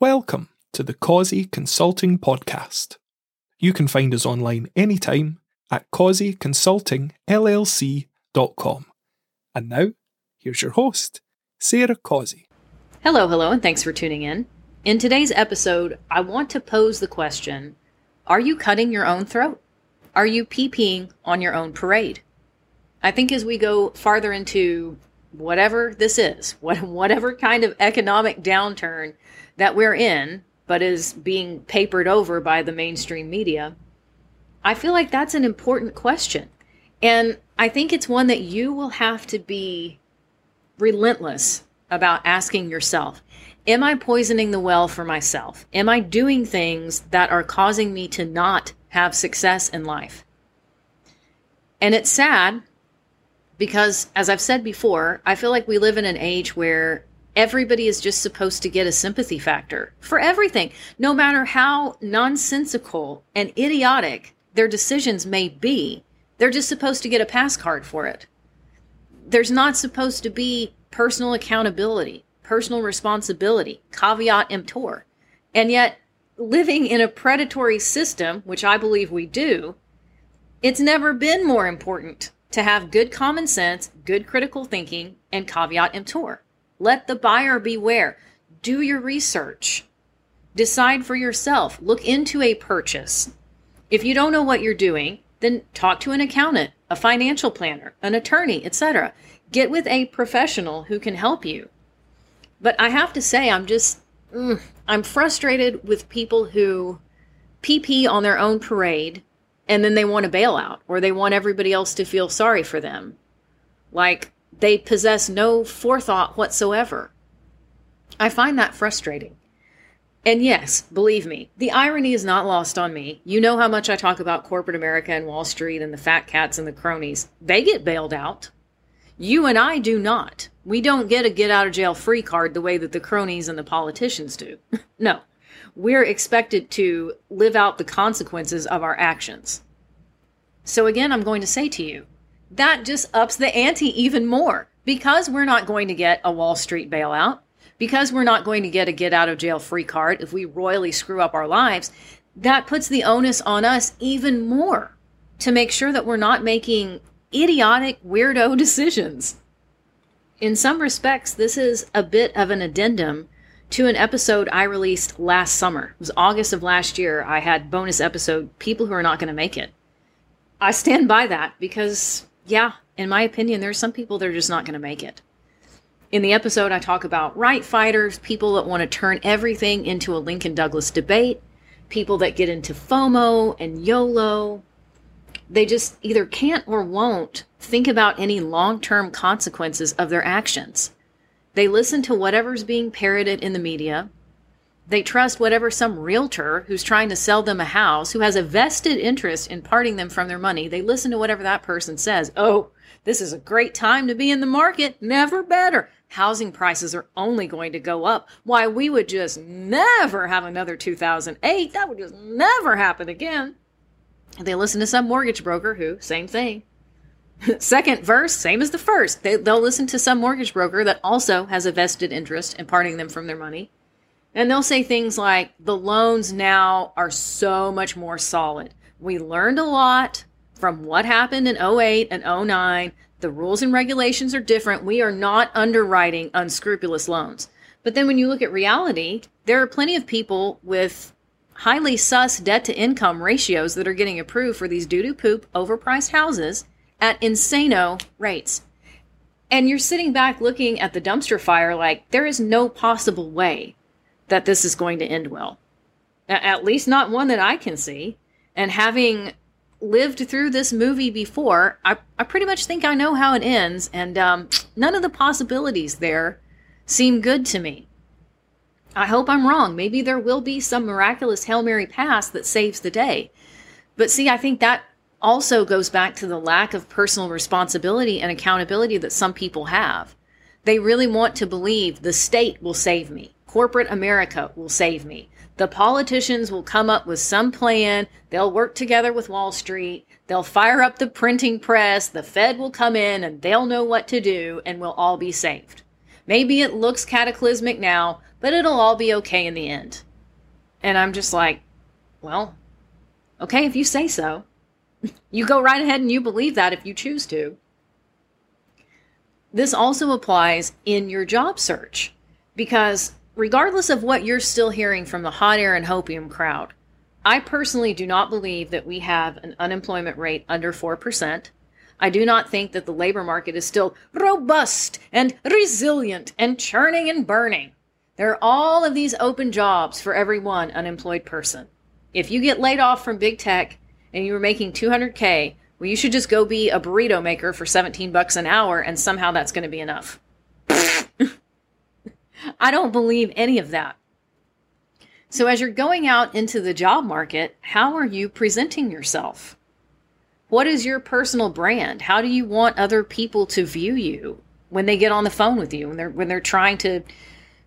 Welcome to the Causey Consulting Podcast. You can find us online anytime at causeyconsultingllc.com. And now, here's your host, Sarah Causey. Hello, hello, and thanks for tuning in. In today's episode, I want to pose the question Are you cutting your own throat? Are you pee-peeing on your own parade? I think as we go farther into whatever this is, whatever kind of economic downturn that we're in, but is being papered over by the mainstream media, I feel like that's an important question. And I think it's one that you will have to be relentless about asking yourself Am I poisoning the well for myself? Am I doing things that are causing me to not have success in life? And it's sad because, as I've said before, I feel like we live in an age where everybody is just supposed to get a sympathy factor for everything, no matter how nonsensical and idiotic their decisions may be. They're just supposed to get a pass card for it. There's not supposed to be personal accountability, personal responsibility, caveat emptor. And yet, living in a predatory system, which I believe we do, it's never been more important to have good common sense, good critical thinking, and caveat emptor. Let the buyer beware. Do your research. Decide for yourself. Look into a purchase. If you don't know what you're doing, then talk to an accountant, a financial planner, an attorney, etc. Get with a professional who can help you. But I have to say, I'm just, mm, I'm frustrated with people who PP on their own parade and then they want a bailout or they want everybody else to feel sorry for them. Like they possess no forethought whatsoever. I find that frustrating. And yes, believe me, the irony is not lost on me. You know how much I talk about corporate America and Wall Street and the fat cats and the cronies. They get bailed out. You and I do not. We don't get a get out of jail free card the way that the cronies and the politicians do. no. We're expected to live out the consequences of our actions. So, again, I'm going to say to you that just ups the ante even more because we're not going to get a Wall Street bailout, because we're not going to get a get out of jail free card if we royally screw up our lives. That puts the onus on us even more to make sure that we're not making idiotic, weirdo decisions. In some respects, this is a bit of an addendum to an episode I released last summer. It was August of last year. I had bonus episode People Who Are Not Going to Make It. I stand by that because yeah, in my opinion, there's some people that are just not going to make it. In the episode, I talk about right fighters, people that want to turn everything into a Lincoln Douglas debate, people that get into FOMO and YOLO. They just either can't or won't think about any long term consequences of their actions. They listen to whatever's being parroted in the media. They trust whatever some realtor who's trying to sell them a house, who has a vested interest in parting them from their money, they listen to whatever that person says. Oh, this is a great time to be in the market. Never better. Housing prices are only going to go up. Why, we would just never have another 2008. That would just never happen again. They listen to some mortgage broker who, same thing. Second verse, same as the first. They, they'll listen to some mortgage broker that also has a vested interest in parting them from their money. And they'll say things like, the loans now are so much more solid. We learned a lot from what happened in 08 and 09. The rules and regulations are different. We are not underwriting unscrupulous loans. But then when you look at reality, there are plenty of people with highly sus debt to income ratios that are getting approved for these doo doo poop overpriced houses at insano rates. And you're sitting back looking at the dumpster fire like there is no possible way that this is going to end well. At least not one that I can see. And having lived through this movie before, I, I pretty much think I know how it ends, and um, none of the possibilities there seem good to me. I hope I'm wrong. Maybe there will be some miraculous Hail Mary pass that saves the day. But see, I think that also goes back to the lack of personal responsibility and accountability that some people have. They really want to believe the state will save me corporate America will save me. The politicians will come up with some plan. They'll work together with Wall Street. They'll fire up the printing press. The Fed will come in and they'll know what to do and we'll all be saved. Maybe it looks cataclysmic now, but it'll all be okay in the end. And I'm just like, well, okay, if you say so. You go right ahead and you believe that if you choose to. This also applies in your job search because regardless of what you're still hearing from the hot air and hopium crowd, I personally do not believe that we have an unemployment rate under 4%. I do not think that the labor market is still robust and resilient and churning and burning. There are all of these open jobs for every one unemployed person. If you get laid off from big tech and you were making 200k, well you should just go be a burrito maker for 17 bucks an hour and somehow that's going to be enough. I don't believe any of that. So, as you're going out into the job market, how are you presenting yourself? What is your personal brand? How do you want other people to view you when they get on the phone with you when they're when they're trying to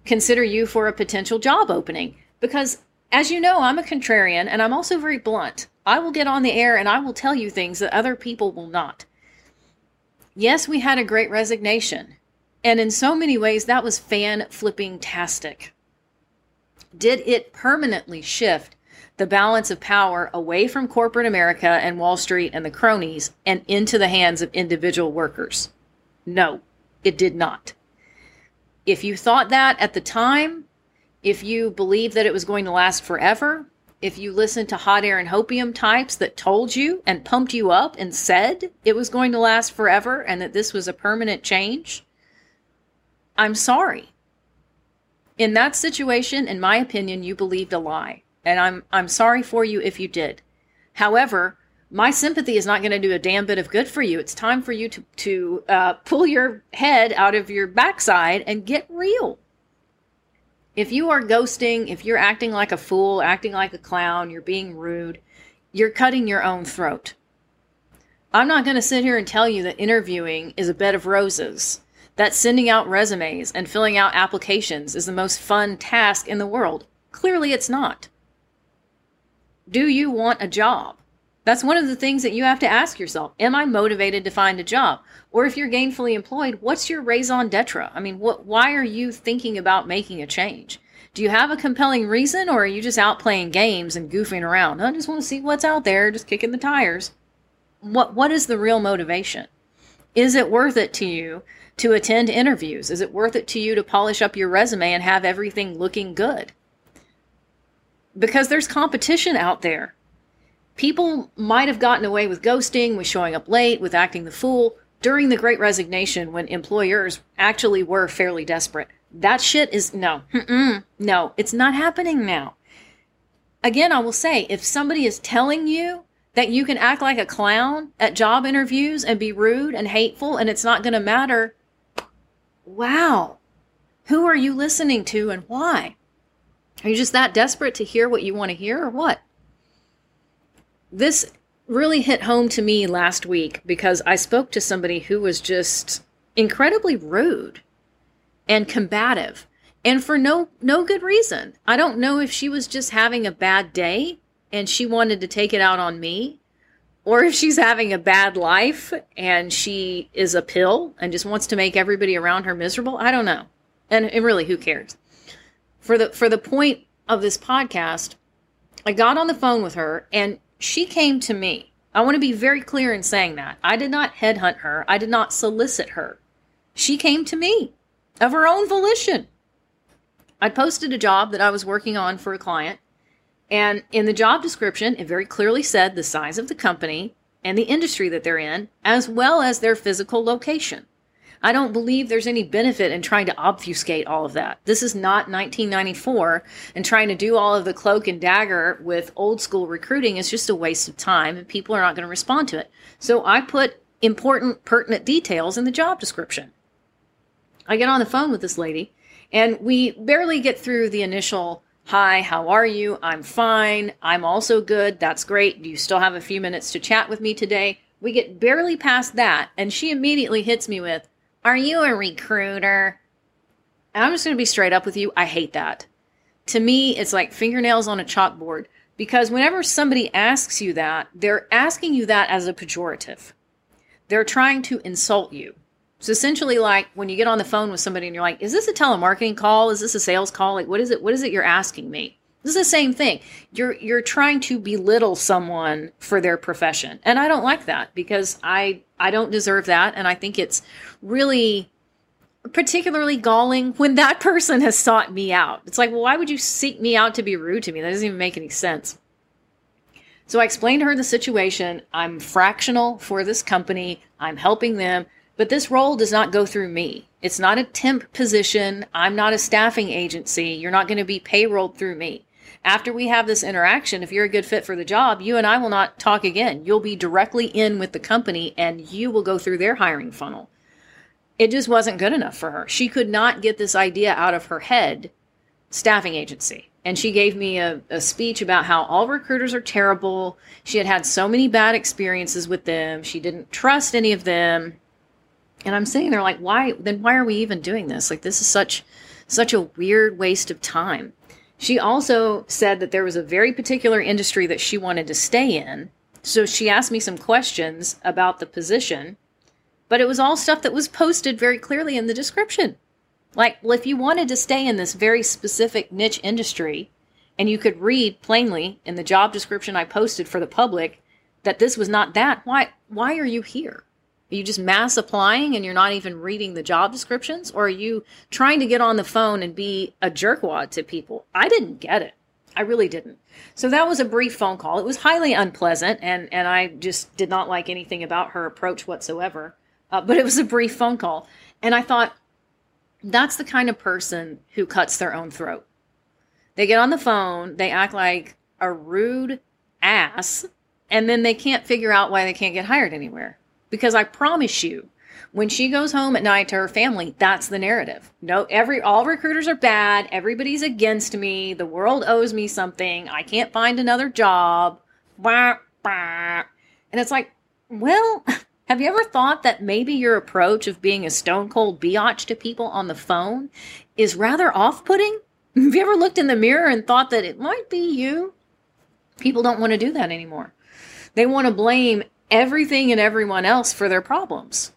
consider you for a potential job opening? Because as you know, I'm a contrarian and I'm also very blunt. I will get on the air and I will tell you things that other people will not. Yes, we had a great resignation. And in so many ways, that was fan flipping tastic. Did it permanently shift the balance of power away from corporate America and Wall Street and the cronies and into the hands of individual workers? No, it did not. If you thought that at the time, if you believed that it was going to last forever, if you listened to hot air and hopium types that told you and pumped you up and said it was going to last forever and that this was a permanent change, I'm sorry. In that situation, in my opinion, you believed a lie. And I'm I'm sorry for you if you did. However, my sympathy is not going to do a damn bit of good for you. It's time for you to to uh, pull your head out of your backside and get real. If you are ghosting, if you're acting like a fool, acting like a clown, you're being rude, you're cutting your own throat. I'm not going to sit here and tell you that interviewing is a bed of roses that sending out resumes and filling out applications is the most fun task in the world. Clearly, it's not. Do you want a job? That's one of the things that you have to ask yourself. Am I motivated to find a job? Or if you're gainfully employed, what's your raison d'etre? I mean, what, why are you thinking about making a change? Do you have a compelling reason or are you just out playing games and goofing around? I just want to see what's out there, just kicking the tires. What, what is the real motivation? Is it worth it to you to attend interviews? Is it worth it to you to polish up your resume and have everything looking good? Because there's competition out there. People might have gotten away with ghosting, with showing up late, with acting the fool during the Great Resignation when employers actually were fairly desperate. That shit is no, no, it's not happening now. Again, I will say if somebody is telling you that you can act like a clown at job interviews and be rude and hateful and it's not going to matter, wow, who are you listening to and why? Are you just that desperate to hear what you want to hear or what? This really hit home to me last week because I spoke to somebody who was just incredibly rude and combative and for no no good reason. I don't know if she was just having a bad day and she wanted to take it out on me or if she's having a bad life and she is a pill and just wants to make everybody around her miserable. I don't know. And, and really who cares? For the for the point of this podcast i got on the phone with her and she came to me. I want to be very clear in saying that. I did not headhunt her. I did not solicit her. She came to me of her own volition. I posted a job that i was working on for a client and in the job description, it very clearly said the size of the company and the industry that they're in, as well as their physical location. I don't believe there's any benefit in trying to obfuscate all of that. This is not 1994, and trying to do all of the cloak and dagger with old school recruiting is just a waste of time, and people are not going to respond to it. So I put important, pertinent details in the job description. I get on the phone with this lady, and we barely get through the initial Hi, how are you? I'm fine. I'm also good. That's great. Do you still have a few minutes to chat with me today? We get barely past that, and she immediately hits me with, Are you a recruiter? I'm just going to be straight up with you. I hate that. To me, it's like fingernails on a chalkboard because whenever somebody asks you that, they're asking you that as a pejorative. They're trying to insult you. It's essentially like when you get on the phone with somebody and you're like, is this a telemarketing call? Is this a sales call? Like, what is it? What is it you're asking me? This is the same thing. You're you're trying to belittle someone for their profession. And I don't like that because I I don't deserve that and I think it's really particularly galling when that person has sought me out. It's like, well, why would you seek me out to be rude to me? That doesn't even make any sense. So I explained to her the situation. I'm fractional for this company. I'm helping them. But this role does not go through me. It's not a temp position. I'm not a staffing agency. You're not going to be payrolled through me. After we have this interaction, if you're a good fit for the job, you and I will not talk again. You'll be directly in with the company and you will go through their hiring funnel. It just wasn't good enough for her. She could not get this idea out of her head staffing agency. And she gave me a, a speech about how all recruiters are terrible. She had had so many bad experiences with them. She didn't trust any of them and I'm sitting there like, why? Then why are we even doing this? Like, this is such such a weird waste of time. She also said that there was a very particular industry that she wanted to stay in. So she asked me some questions about the position, but it was all stuff that was posted very clearly in the description. Like, well, if you wanted to stay in this very specific niche industry, and you could read plainly in the job description I posted for the public that this was not that, why why are you here? Are you just mass applying and you're not even reading the job descriptions? Or are you trying to get on the phone and be a jerkwad to people? I didn't get it. I really didn't. So that was a brief phone call. It was highly unpleasant, and, and I just did not like anything about her approach whatsoever. Uh, but it was a brief phone call. And I thought, that's the kind of person who cuts their own throat. They get on the phone, they act like a rude ass, and then they can't figure out why they can't get hired anywhere. Because I promise you, when she goes home at night to her family, that's the narrative. No, every all recruiters are bad. Everybody's against me. The world owes me something. I can't find another job. And it's like, well, have you ever thought that maybe your approach of being a stone cold biatch to people on the phone is rather off putting? Have you ever looked in the mirror and thought that it might be you? People don't want to do that anymore. They want to blame everything and everyone else for their problems.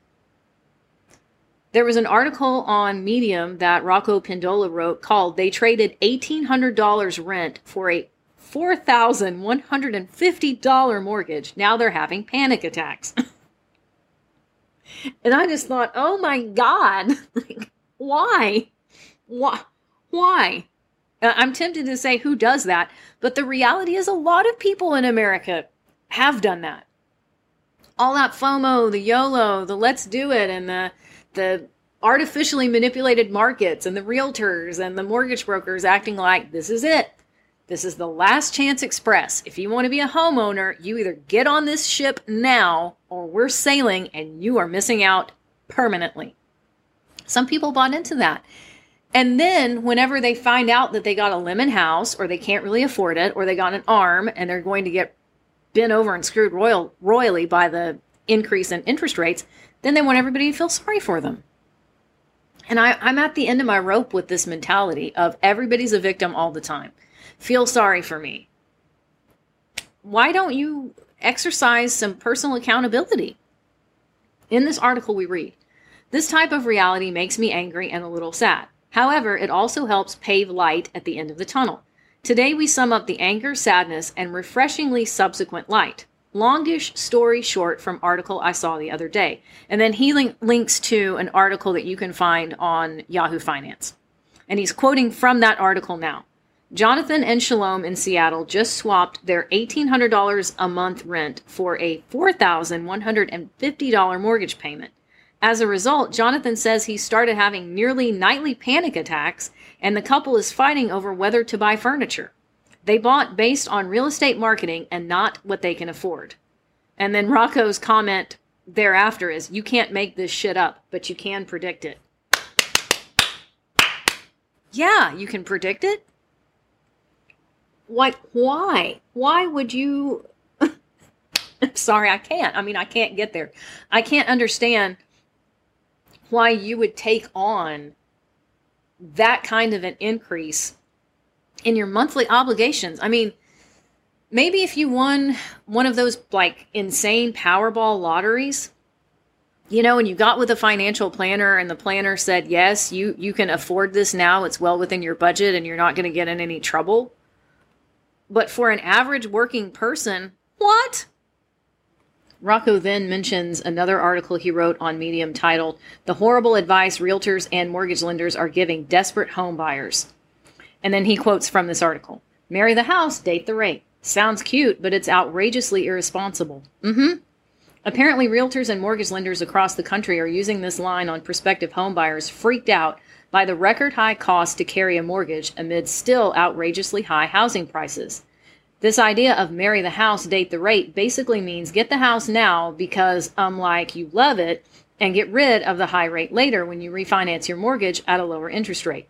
There was an article on Medium that Rocco Pendola wrote called They Traded $1,800 Rent for a $4,150 mortgage. Now they're having panic attacks. and I just thought, oh my God, why? Why? Why? I'm tempted to say who does that, but the reality is a lot of people in America have done that all that FOMO, the YOLO, the let's do it, and the the artificially manipulated markets and the realtors and the mortgage brokers acting like this is it. This is the last chance express. If you want to be a homeowner, you either get on this ship now or we're sailing and you are missing out permanently. Some people bought into that. And then, whenever they find out that they got a lemon house or they can't really afford it or they got an arm and they're going to get been over and screwed royal, royally by the increase in interest rates, then they want everybody to feel sorry for them. And I, I'm at the end of my rope with this mentality of everybody's a victim all the time. Feel sorry for me. Why don't you exercise some personal accountability? In this article, we read This type of reality makes me angry and a little sad. However, it also helps pave light at the end of the tunnel. Today we sum up the anger, sadness, and refreshingly subsequent light. Longish story short from article I saw the other day. And then he link- links to an article that you can find on Yahoo Finance. And he's quoting from that article now. Jonathan and Shalom in Seattle just swapped their $1,800 a month rent for a $4,150 mortgage payment. As a result, Jonathan says he started having nearly nightly panic attacks and the couple is fighting over whether to buy furniture. They bought based on real estate marketing and not what they can afford. And then Rocco's comment thereafter is you can't make this shit up, but you can predict it. Yeah, you can predict it. Like, why? Why would you? Sorry, I can't. I mean, I can't get there. I can't understand why you would take on that kind of an increase in your monthly obligations. I mean, maybe if you won one of those like insane Powerball lotteries, you know, and you got with a financial planner and the planner said, "Yes, you you can afford this now. It's well within your budget and you're not going to get in any trouble." But for an average working person, what? Rocco then mentions another article he wrote on Medium titled The Horrible Advice Realtors and Mortgage Lenders Are Giving Desperate Home Buyers. And then he quotes from this article Marry the house, date the rate. Sounds cute, but it's outrageously irresponsible. Mm hmm. Apparently, realtors and mortgage lenders across the country are using this line on prospective homebuyers freaked out by the record high cost to carry a mortgage amid still outrageously high housing prices. This idea of marry the house, date the rate basically means get the house now because, I'm unlike you love it, and get rid of the high rate later when you refinance your mortgage at a lower interest rate.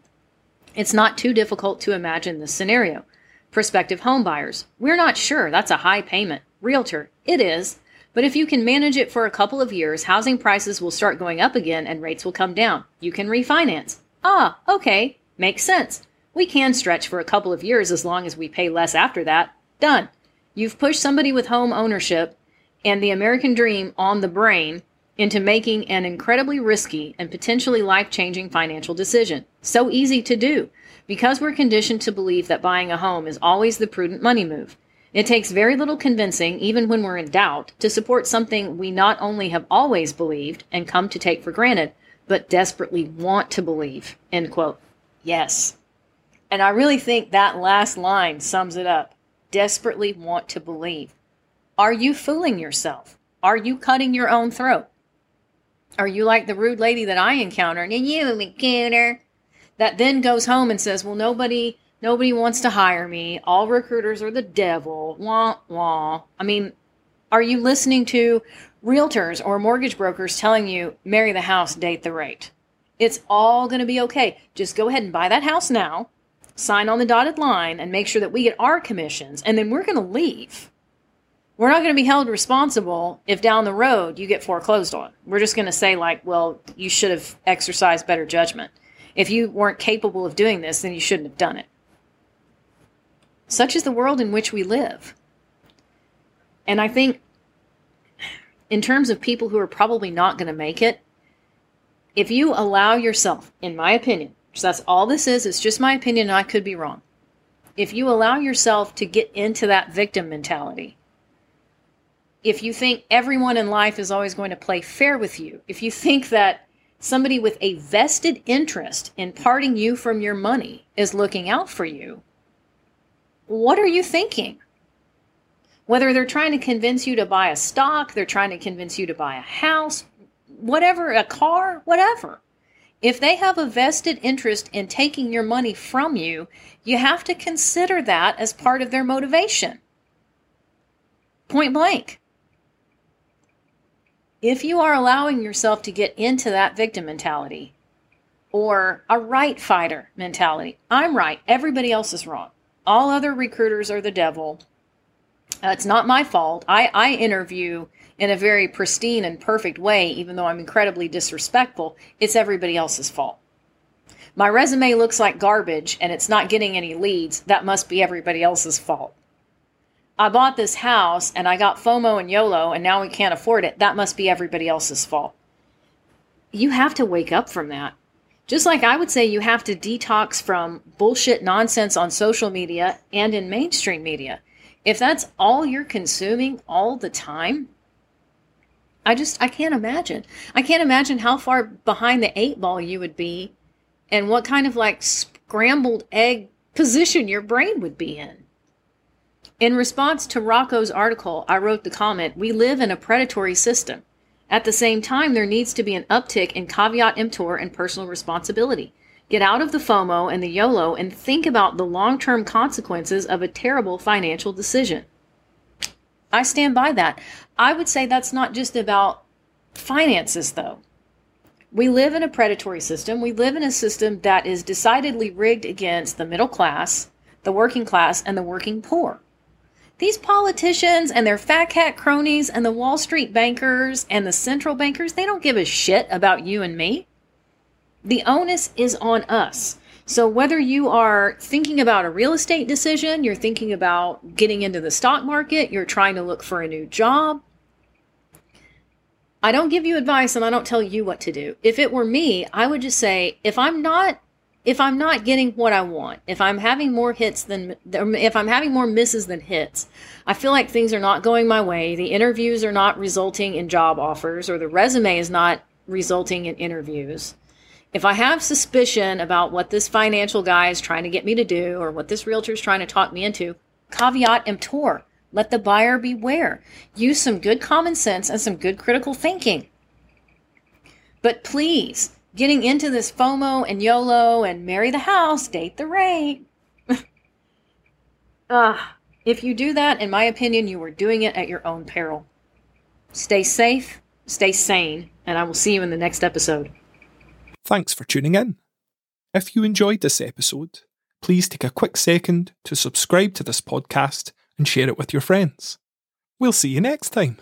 It's not too difficult to imagine this scenario. Prospective home buyers, we're not sure, that's a high payment. Realtor, it is. But if you can manage it for a couple of years, housing prices will start going up again and rates will come down. You can refinance. Ah, okay, makes sense. We can stretch for a couple of years as long as we pay less after that. Done. You've pushed somebody with home ownership and the American dream on the brain into making an incredibly risky and potentially life changing financial decision. So easy to do because we're conditioned to believe that buying a home is always the prudent money move. It takes very little convincing, even when we're in doubt, to support something we not only have always believed and come to take for granted, but desperately want to believe. End quote. Yes. And I really think that last line sums it up. Desperately want to believe. Are you fooling yourself? Are you cutting your own throat? Are you like the rude lady that I encountered? And you, McCooter, that then goes home and says, "Well, nobody, nobody wants to hire me. All recruiters are the devil." Wah wah. I mean, are you listening to realtors or mortgage brokers telling you, "Marry the house, date the rate"? It's all going to be okay. Just go ahead and buy that house now, sign on the dotted line, and make sure that we get our commissions, and then we're going to leave we're not going to be held responsible if down the road you get foreclosed on. We're just going to say, like, well, you should have exercised better judgment. If you weren't capable of doing this, then you shouldn't have done it. Such is the world in which we live. And I think, in terms of people who are probably not going to make it, if you allow yourself, in my opinion, so that's all this is, it's just my opinion, and I could be wrong. If you allow yourself to get into that victim mentality, if you think everyone in life is always going to play fair with you, if you think that somebody with a vested interest in parting you from your money is looking out for you, what are you thinking? Whether they're trying to convince you to buy a stock, they're trying to convince you to buy a house, whatever, a car, whatever. If they have a vested interest in taking your money from you, you have to consider that as part of their motivation. Point blank if you are allowing yourself to get into that victim mentality or a right fighter mentality, I'm right, everybody else is wrong. All other recruiters are the devil. Uh, it's not my fault. I, I interview in a very pristine and perfect way, even though I'm incredibly disrespectful. It's everybody else's fault. My resume looks like garbage and it's not getting any leads. That must be everybody else's fault. I bought this house and I got FOMO and YOLO and now we can't afford it. That must be everybody else's fault. You have to wake up from that. Just like I would say you have to detox from bullshit nonsense on social media and in mainstream media. If that's all you're consuming all the time, I just I can't imagine. I can't imagine how far behind the eight ball you would be and what kind of like scrambled egg position your brain would be in. In response to Rocco's article, I wrote the comment We live in a predatory system. At the same time, there needs to be an uptick in caveat emptor and personal responsibility. Get out of the FOMO and the YOLO and think about the long term consequences of a terrible financial decision. I stand by that. I would say that's not just about finances, though. We live in a predatory system. We live in a system that is decidedly rigged against the middle class, the working class, and the working poor. These politicians and their fat cat cronies and the Wall Street bankers and the central bankers, they don't give a shit about you and me. The onus is on us. So, whether you are thinking about a real estate decision, you're thinking about getting into the stock market, you're trying to look for a new job, I don't give you advice and I don't tell you what to do. If it were me, I would just say if I'm not if I'm not getting what I want, if I'm having more hits than if I'm having more misses than hits, I feel like things are not going my way. The interviews are not resulting in job offers or the resume is not resulting in interviews if I have suspicion about what this financial guy is trying to get me to do or what this realtor is trying to talk me into, caveat emptor. Let the buyer beware. Use some good common sense and some good critical thinking. But please, getting into this FOMO and YOLO and marry the house, date the rate. ah, if you do that, in my opinion, you are doing it at your own peril. Stay safe, stay sane, and I will see you in the next episode. Thanks for tuning in. If you enjoyed this episode, please take a quick second to subscribe to this podcast and share it with your friends. We'll see you next time.